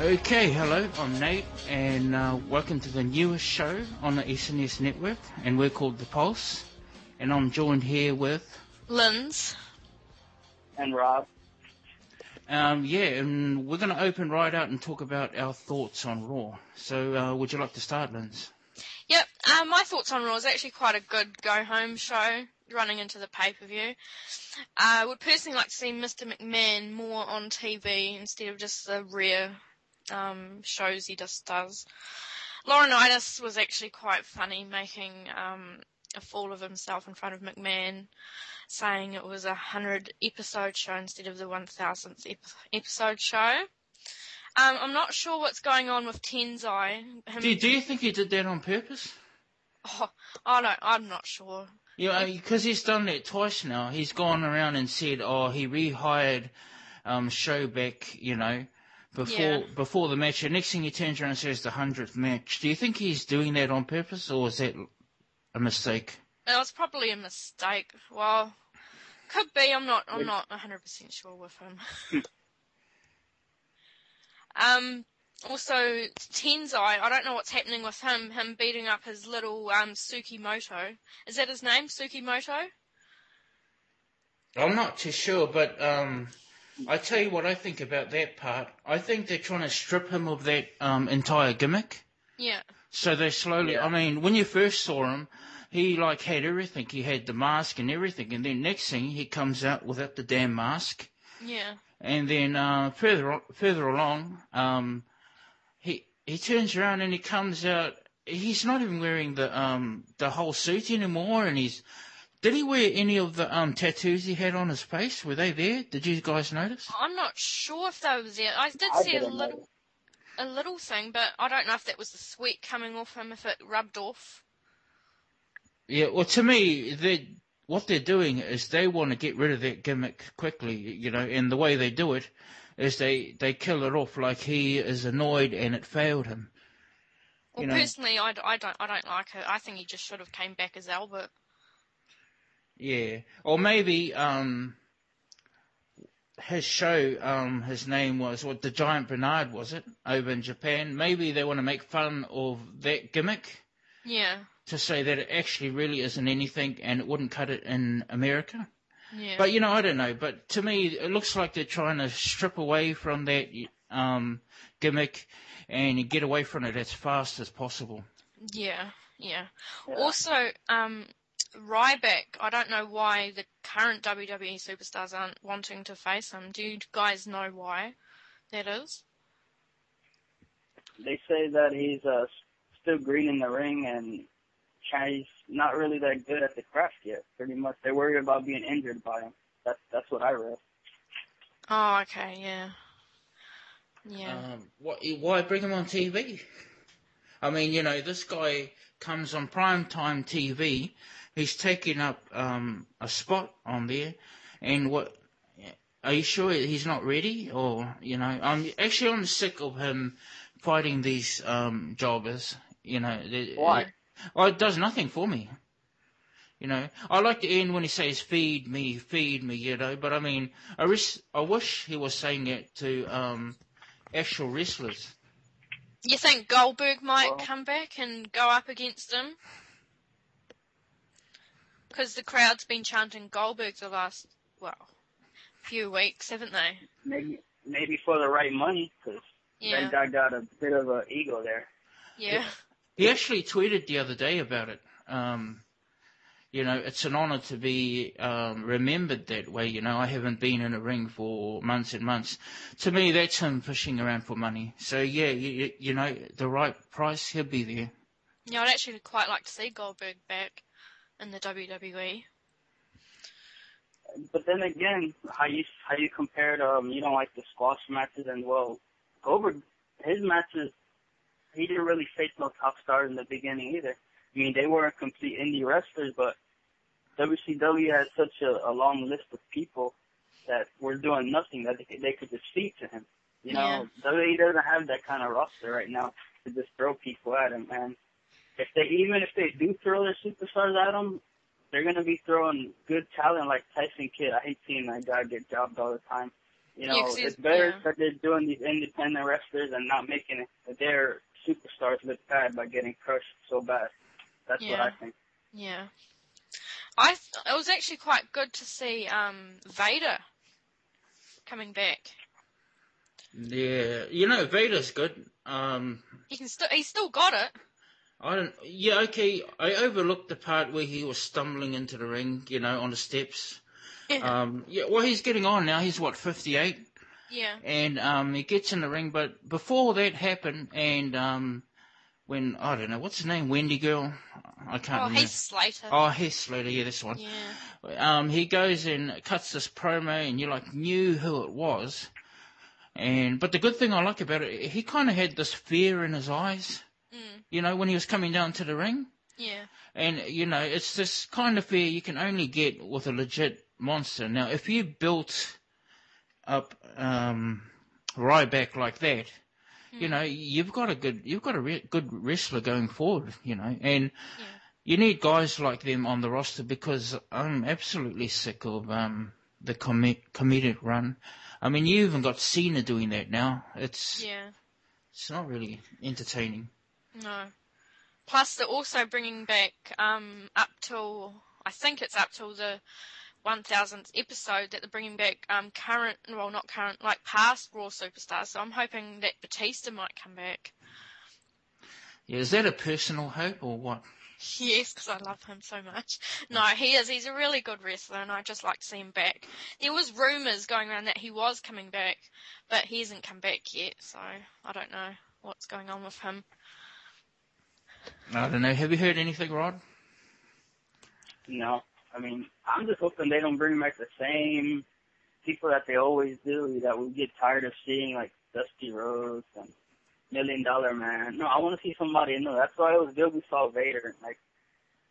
Okay, hello, I'm Nate, and uh, welcome to the newest show on the SNS Network, and we're called The Pulse, and I'm joined here with, Linz. and Rob. um, yeah, and we're going to open right out and talk about our thoughts on Raw. So, uh, would you like to start, Linz? Yep, um, my thoughts on Raw is actually quite a good go home show running into the pay per view. I would personally like to see Mr. McMahon more on TV instead of just the rare um, shows he just does. Laurinaitis was actually quite funny, making um, a fool of himself in front of McMahon, saying it was a hundred episode show instead of the one thousandth ep- episode show. Um, I'm not sure what's going on with Tensai. Him- Do, do you think he did that on purpose? Oh, I don't. I'm not sure. Yeah, because he's done that twice now. He's gone around and said, oh, he rehired um, show back, you know, before Yeah. before the match. And next thing he turns around and says the hundredth match. Do you think he's doing that on purpose, or is that a mistake? It was probably a mistake. Well, could be. I'm not. I'm not 100 percent sure with him. um. Also, Tensai. I don't know what's happening with him. Him beating up his little um Tsukimoto. Is that his name, Tsukimoto? I'm not too sure, but um, I tell you what I think about that part. I think they're trying to strip him of that um, entire gimmick. Yeah. So they slowly. Yeah. I mean, when you first saw him, he like had everything. He had the mask and everything, and then next thing he comes out without the damn mask. Yeah. And then uh, further on, further along, um, he he turns around and he comes out. He's not even wearing the um the whole suit anymore, and he's. Did he wear any of the um tattoos he had on his face? Were they there? Did you guys notice? I'm not sure if that was there. I did I see a little, know. a little thing, but I don't know if that was the sweat coming off him. If it rubbed off. Yeah. Well, to me, they what they're doing is they want to get rid of that gimmick quickly, you know, and the way they do it is they they kill it off like he is annoyed and it failed him. Well, You know- personally, I, d- I don't. I don't like it. I think he just should have came back as Albert. Yeah, or maybe um, his show, um, his name was what the Giant Bernard was it over in Japan? Maybe they want to make fun of that gimmick Yeah. to say that it actually really isn't anything and it wouldn't cut it in America. Yeah. But you know, I don't know. But to me, it looks like they're trying to strip away from that um, gimmick and get away from it as fast as possible. Yeah, yeah. Yeah. Also, um, Ryback, I don't know why the current WWE superstars aren't wanting to face him. Do you guys know why that is? They say that he's uh, still green in the ring and he's not really that good at the craft yet. Pretty much, they're worried about being injured by him. That's that's what I read. Oh, okay, yeah. Yeah. Um, what, why bring him on TV? I mean, you know, this guy comes on primetime TV. He's taking up um, a spot on there, and what? Are you sure he's not ready? Or you know, I'm actually I'm sick of him fighting these um, jobbers. You know, they- Why? Well, it does nothing for me. You know, I like the end when he says "feed me, feed me," you know. But I mean, I wish I wish he was saying it to um, actual wrestlers. you think Goldberg might Well- come back and go up against him? Because the crowd's been chanting Goldberg the last, well, few weeks, haven't they? Maybe maybe for the right money, because Yeah. that guy got a bit of an ego there. Yeah. He actually tweeted the other day about it. Um, you know, it's an honor to be um, remembered that way. You know, I haven't been in a ring for months and months. To me, that's him fishing around for money. So yeah, you, you know, the right price, he'll be there. Yeah, I'd actually quite like to see Goldberg back in the WWE. But then again, how you how you compared um you don't like the squash matches and well Goldberg his matches he didn't really face no top stars in the beginning either. I mean they weren't complete indie wrestlers, but WCW had such a, a long list of people that were doing nothing that they could, they could just feed to him. You know, Yeah. WWE doesn't have that kind of roster right now to just throw people at him. And if they even if they do throw their superstars at him, they're gonna be throwing good talent like Tyson Kidd. I hate seeing that guy get jobbed all the time. You Yeah, know, 'cause he's- it's better yeah. that they're doing these independent wrestlers and not making their superstars look bad by getting crushed so bad. That's what I think. Yeah. I th- it was actually quite good to see um, Vader coming back. Yeah, you know, Vader's good. Um, He can still he still got it. I don't. Yeah, okay. I overlooked the part where he was stumbling into the ring, you know, on the steps. Yeah. Um, yeah. Well, he's getting on now. He's what, fifty-eight, yeah. and um, he gets in the ring. But before that happened, and um, when I don't know what's his name, Wendy girl, I can't Oh, remember. he's Slater. Oh, Heath Slater, yeah, this one. Yeah. Um, he goes and cuts this promo, and you like knew who it was. And but the good thing I like about it, he kind of had this fear in his eyes, Mm. you know, when he was coming down to the ring. Yeah. And you know, it's this kind of fear you can only get with a legit monster. Now, if you built up um, Ryback like that, you Mm. know, you've got a good, you've got a re- good wrestler going forward. You know, and Yeah. you need guys like them on the roster because I'm absolutely sick of um, the com- comedic run. I mean, you even got Cena doing that now. It's Yeah. it's not really entertaining. No. Plus, they're also bringing back um, up till I think it's up till the 1000th episode that they're bringing back um, current, well, not current, like past Raw superstars. So I'm hoping that Batista might come back. Yeah, is that a personal hope or what? Yes, because I love him so much. No, he is. He's a really good wrestler, and I'd just like to see him back. There was rumours going around that he was coming back, but he hasn't come back yet, so I don't know what's going on with him. I don't know. Have you heard anything, Rod? No, I mean, I'm just hoping they don't bring back the same people that they always do. That we get tired of seeing, like Dusty Rhodes and Million Dollar Man. No, I want to see somebody new. That's why it was good we saw Vader. Like,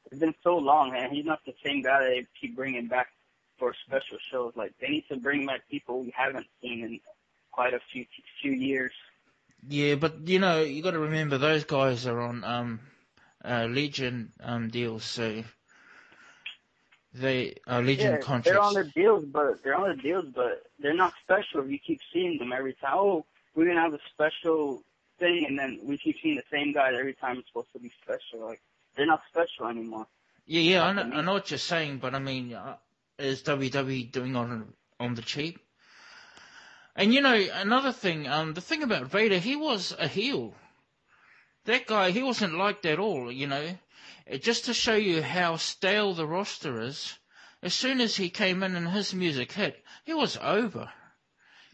it's been so long, man. He's not the same guy they keep bringing back for special shows. Like, they need to bring back people we haven't seen in quite a few few years. Yeah, but you know, you got to remember those guys are on um, uh, Legends um, deals, so they are Legends yeah, contracts. they're on their deals, but they're on their deals, but they're not special. You keep seeing them every time. Oh, we're gonna have a special thing, and then we keep seeing the same guys every time it's supposed to be special. Like they're not special anymore. Yeah, yeah, I know, I know what you're saying, but I mean, uh, is WWE doing on on the cheap? And you know, another thing, um, the thing about Vader, he was a heel. That guy, he wasn't liked at all, you know. Uh, Just to show you how stale the roster is, as soon as he came in and his music hit, he was over.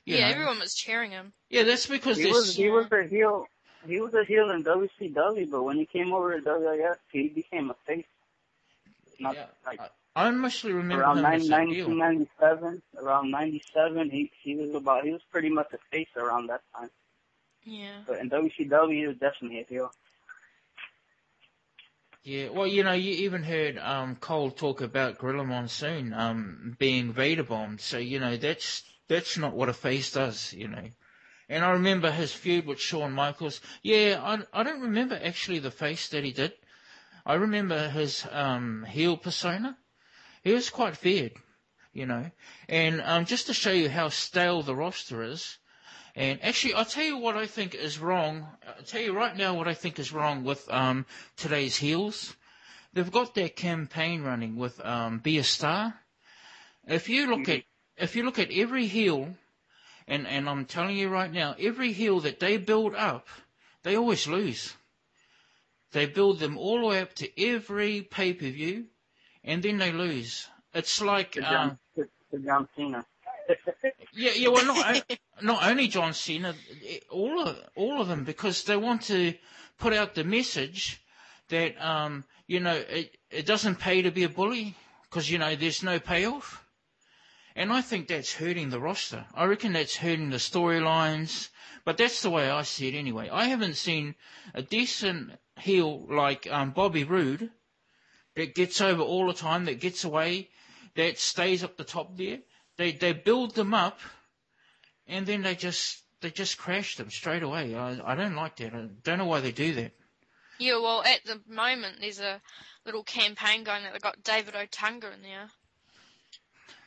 You yeah, know. everyone was cheering him. Yeah, that's because He was he was a heel. He was a heel in WCW, but when he came over to WWF, he became a face. Not Yeah, like I mostly remember around him as a heel. 1997, around 97, he he was about he was pretty much a face around that time. Yeah. But in WCW, he was definitely a heel. Yeah, well, you know, you even heard um, Cole talk about Gorilla Monsoon um, being Vader bombed. So you know, that's that's not what a face does, you know. And I remember his feud with Shawn Michaels. Yeah, I I don't remember actually the face that he did. I remember his um, heel persona. He was quite feared, you know. And um, just to show you how stale the roster is. And actually, I'll tell you what I think is wrong. I'll tell you right now what I think is wrong with um, today's heels. They've got their campaign running with um, Be a Star. If you look at if you look at every heel, and and I'm telling you right now, every heel that they build up, they always lose. They build them all the way up to every pay per view, and then they lose. It's like To um, John, to John Cena. yeah, yeah. Well, not not only John Cena, all of all of them, because they want to put out the message that um, you know it, it doesn't pay to be a bully because you know there's no payoff. And I think that's hurting the roster. I reckon that's hurting the storylines. But that's the way I see it anyway. I haven't seen a decent heel like um, Bobby Roode that gets over all the time, that gets away, that stays up the top there. They they build them up, and then they just they just crash them straight away. I I don't like that. I don't know why they do that. Yeah, well, at the moment, there's a little campaign going that they've got David Otunga in there.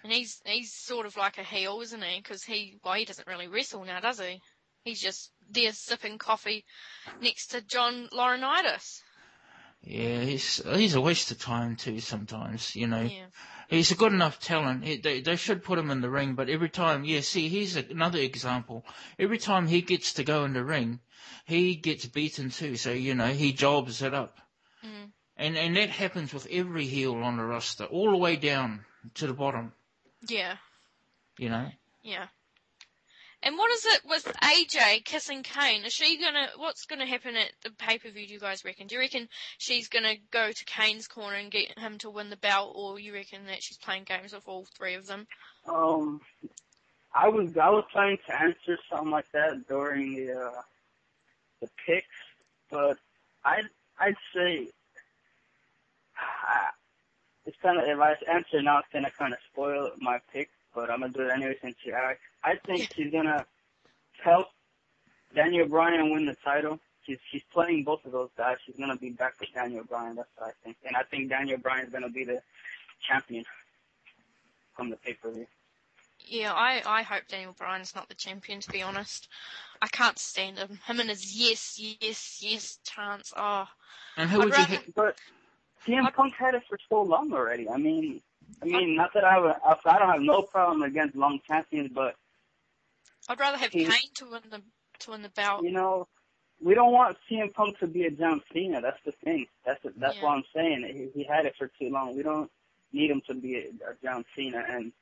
And he's he's sort of like a heel, isn't he? Because he, well, he doesn't really wrestle now, does he? He's just there sipping coffee next to John Laurinaitis. Yeah, he's he's a waste of time too. Sometimes, you know. Yeah. He's a good enough talent. He, they, they should put him in the ring, but every time, yeah, see, here's another example. Every time he gets to go in the ring, he gets beaten too. So, you know, he jobs it up. Mm. And, and that happens with every heel on the roster, all the way down to the bottom, Yeah. you know. Yeah. And what is it with AJ kissing Kane? Is she gonna? What's gonna happen at the pay per view? Do you guys reckon? Do you reckon she's gonna go to Kane's corner and get him to win the belt, or you reckon that she's playing games with all three of them? Um, I was I was trying to answer something like that during the uh, the picks, but I I'd, I'd say uh, it's kind of if I answer now, it's gonna kind of spoil my pick. But I'm gonna do it anyway since you asked. I think she's gonna help Daniel Bryan win the title. She's she's playing both of those guys. She's gonna be back with Daniel Bryan. That's what I think, and I think Daniel Bryan's gonna be the champion from the pay per view. Yeah, I I hope Daniel Bryan's not the champion. To be honest, I can't stand him. Him and his yes, yes, yes chance. Oh, And who I'd would you rather- hit? But CM Punk had it for so long already. I mean, I mean, not that I have, a, I don't have no problem against long champions, but I'd rather have He- Kane to win the to win the belt. you know, we don't want CM Punk to be a John Cena. That's the thing. That's the, that's Yeah. what I'm saying. He, he had it for too long. We don't need him to be a, a John Cena. And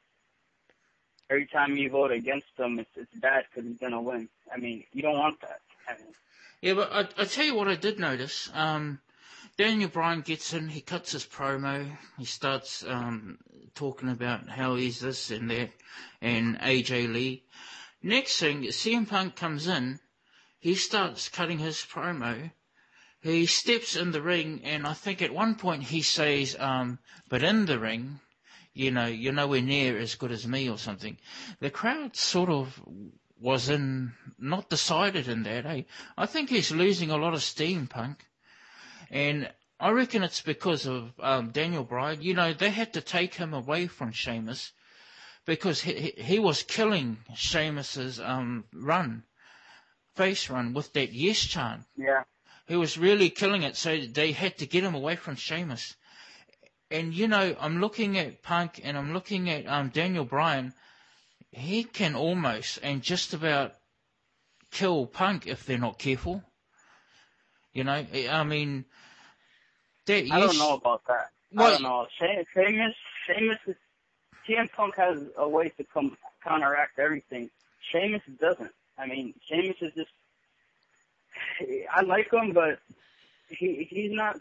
every time you vote against him, it's it's bad because he's gonna win. I mean, you don't want that. I mean, Yeah, but I, I tell you what I did notice. Um, Daniel Bryan gets in, he cuts his promo, he starts um, talking about how he's this and that, and AJ Lee. Next thing, CM Punk comes in, he starts cutting his promo. He steps in the ring, and I think at one point he says, um, "But in the ring, you know, you're nowhere near as good as me," or something. The crowd sort of was in not decided in that. Eh? I think he's losing a lot of steam, Punk, and I reckon it's because of um, Daniel Bryan. You know, they had to take him away from Sheamus because he he, was killing Sheamus's um, run, face run with that yes chant. yeah. He was really killing it, so they had to get him away from Sheamus. And you know, I'm looking at Punk and I'm looking at um, Daniel Bryan. He can almost and just about kill Punk if they're not careful. You know, I mean, that I yes, don't know about that. I don't know. Sheamus, Sheamus is, CM Punk has a way to come counteract everything. Sheamus doesn't. I mean, Sheamus is just. I like him, but he he's not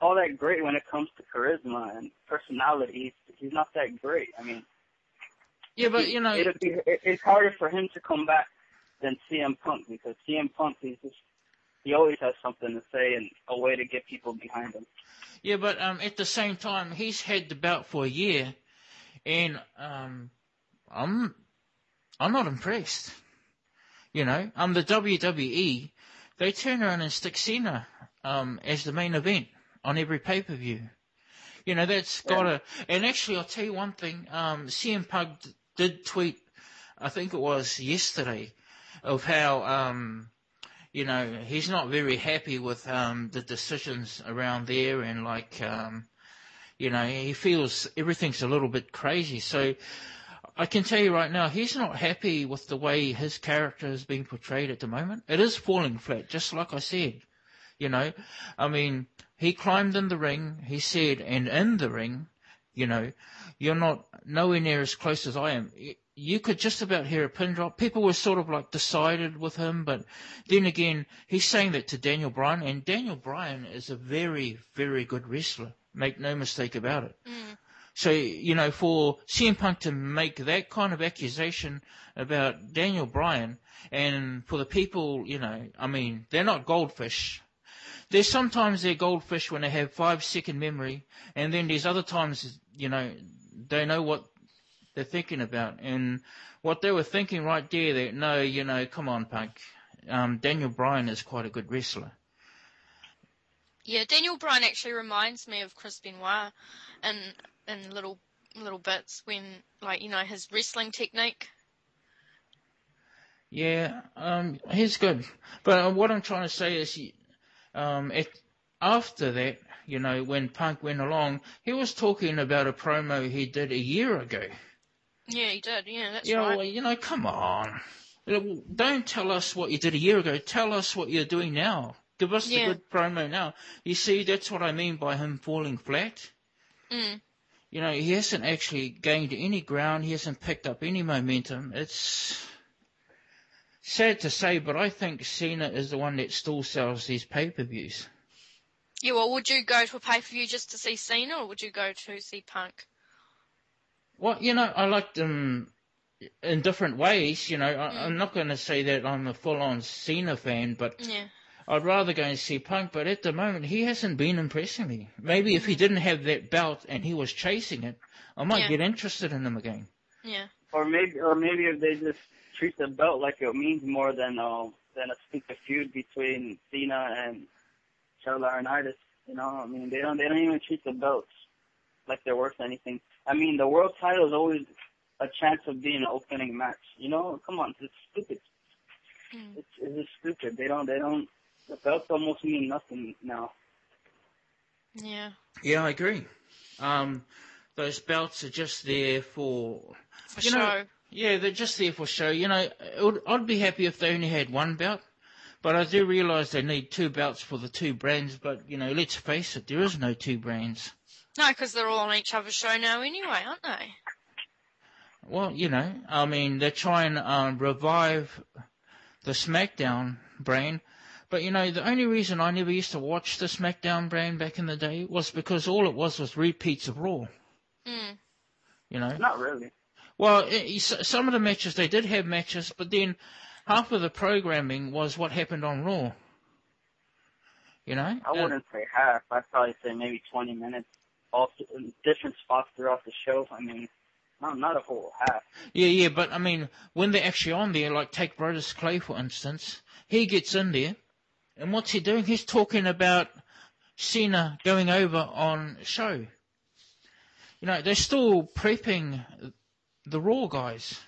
all that great when it comes to charisma and personality. He's, he's not that great. I mean, yeah, but you know, it'd be it, it's harder for him to come back than CM Punk because CM Punk he's just he always has something to say and a way to get people behind him. Yeah, but um, at the same time, he's had the belt for a year, and um, I'm I'm not impressed. You know, um, the WWE they turn around and stick Cena um as the main event on every pay per view. You know, that's Yeah. gotta. And actually, I'll tell you one thing. Um, CM Punk d- did tweet, I think it was yesterday, of how um you know, he's not very happy with um, the decisions around there, and like, um, you know, he feels everything's a little bit crazy. So I can tell you right now, he's not happy with the way his character is being portrayed at the moment. It is falling flat, just like I said. You know, I mean, he climbed in the ring. He said, and in the ring, You know, you're not nowhere near as close as I am. You could just about hear a pin drop. People were sort of like decided with him, but then again, he's saying that to Daniel Bryan, and Daniel Bryan is a very, very good wrestler. Make no mistake about it. Mm. So, you know, for CM Punk to make that kind of accusation about Daniel Bryan, and for the people, you know, I mean, they're not goldfish. There's sometimes they're goldfish when they have five second memory, and then there's other times, you know, they know what they're thinking about. And what they were thinking right there, that no, you know, come on, Punk. Um, Daniel Bryan is quite a good wrestler. Yeah, Daniel Bryan actually reminds me of Chris Benoit in in little little bits when like you know his wrestling technique. Yeah, um, he's good. But uh, what I'm trying to say is, um, it, after that, you know, when Punk went along, he was talking about a promo he did a year ago. Yeah, he did. Yeah, that's Yeah, right. well, you know, come on. Don't tell us what you did a year ago. Tell us what you're doing now. Give us Yeah. the good promo now. You see, that's what I mean by him falling flat. Mm. You know, he hasn't actually gained any ground. He hasn't picked up any momentum. It's sad to say, but I think Cena is the one that still sells these pay-per-views. Yeah, well, would you go to a pay per view just to see Cena, or would you go to see Punk? Well, you know, I like them in different ways. You know, I, Mm. I'm not going to say that I'm a full-on Cena fan, but Yeah. I'd rather go and see Punk. But at the moment, he hasn't been impressing me. Maybe if he didn't have that belt and he was chasing it, I might Yeah. get interested in him again. Yeah. Or maybe, or maybe if they just treat the belt like it means more than uh, than a stupid feud between Cena and Charlotte Laurinaitis. You know, I mean, they don't they don't even treat the belts like they're worth anything. I mean, the world title is always a chance of being an opening match. You know, come on, it's stupid. Mm. It's, it's just stupid. They don't they don't the belts almost mean nothing now. Yeah. Yeah, I agree. Um, those belts are just there for For You sure. know- Yeah, they're just there for show. You know, it would, I'd be happy if they only had one belt, but I do realise they need two belts for the two brands. But you know, let's face it, there is no two brands. No, because they're all on each other's show now anyway, aren't they? Well, you know, I mean, they're trying to um, revive the SmackDown brand, but you know, the only reason I never used to watch the SmackDown brand back in the day was because all it was was repeats of Raw. Mm. You know, Not really. Well, i i- s- some of the matches they did have matches, but then half of the programming was what happened on Raw. You know, I Uh, wouldn't say half. I'd probably say maybe 20 minutes, all different spots throughout the show. I mean, not not a whole half. yeah, yeah, but I mean, when they're actually on there, like take Brodus Clay for instance, he gets in there, and what's he doing? He's talking about Cena going over on show. You know, they're still prepping the Raw guys.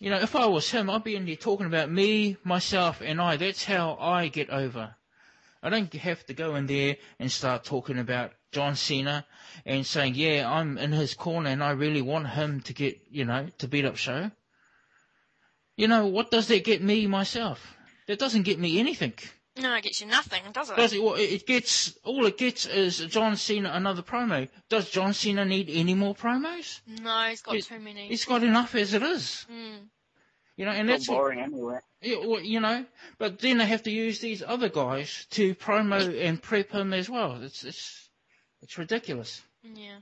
You know, if I was him, I'd be in there talking about me, myself, and I. That's how I get over. I don't have to go in there and start talking about John Cena and saying, yeah, I'm in his corner and I really want him to get, you know, to beat up show. You know, what does that get me myself? That doesn't get me anything. No, it gets you nothing, does it? Does it, well, it it gets, all it gets is John Cena another promo. Does John Cena need any more promos? No, he's got It- too many. He's got enough as it is. Mm. You know, and so that's what, boring anyway. Yeah, well, you know, but then they have to use these other guys to promo and prep him as well. It's it's it's ridiculous. Yeah.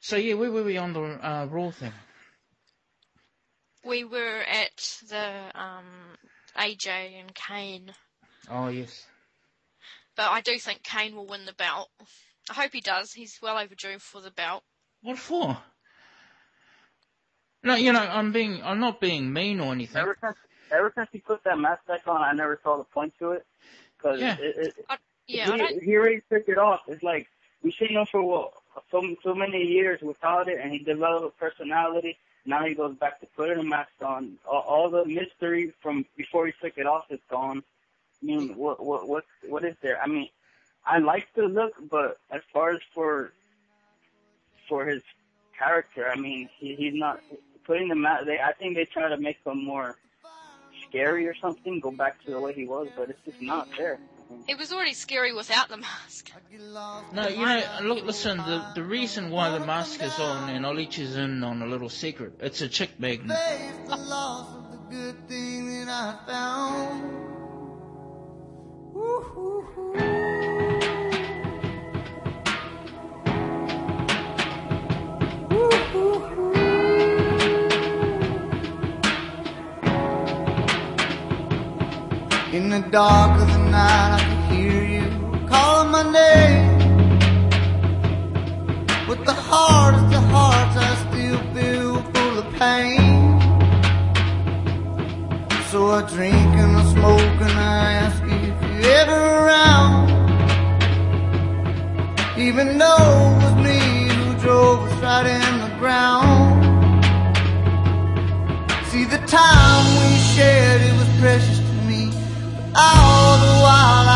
So yeah, where were we on the uh, Raw thing? We were at the um, AJ and Kane, Oh yes. but I do think Kane will win the belt. I hope he does. He's well overdue for the belt. What for? No, you know, I'm being I'm not being mean or anything. Ever since ever since he put that mask back on, I never saw the point to it. Because Yeah. it, it, Yeah, he, don't. he already took it off. It's like we seen him for what so so many years without it, and he developed a personality. Now he goes back to putting a mask on. All, all the mystery from before he took it off is gone. I mean, what what what what is there? I mean, I like the look, but as far as for for his character, I mean, he, he's not putting the mask. They, I think they try to make him more scary or something. Go back to the way he was, but it's just not there. He was already scary without the mask. No, you know, look, listen, the, the reason why the mask is on and I'll let you in on a little secret, it's a chick magnet. Face the loss of the good thing that I found. Woo-hoo-hoo. Woo-hoo-hoo. In the dark of the night, I can hear you calling my name. With the hardest of hearts, I still feel full of pain. So I drink and I smoke and I ask you if you're ever around. Even though it was me who drove us right in the ground. See the time we shared, it was precious all the while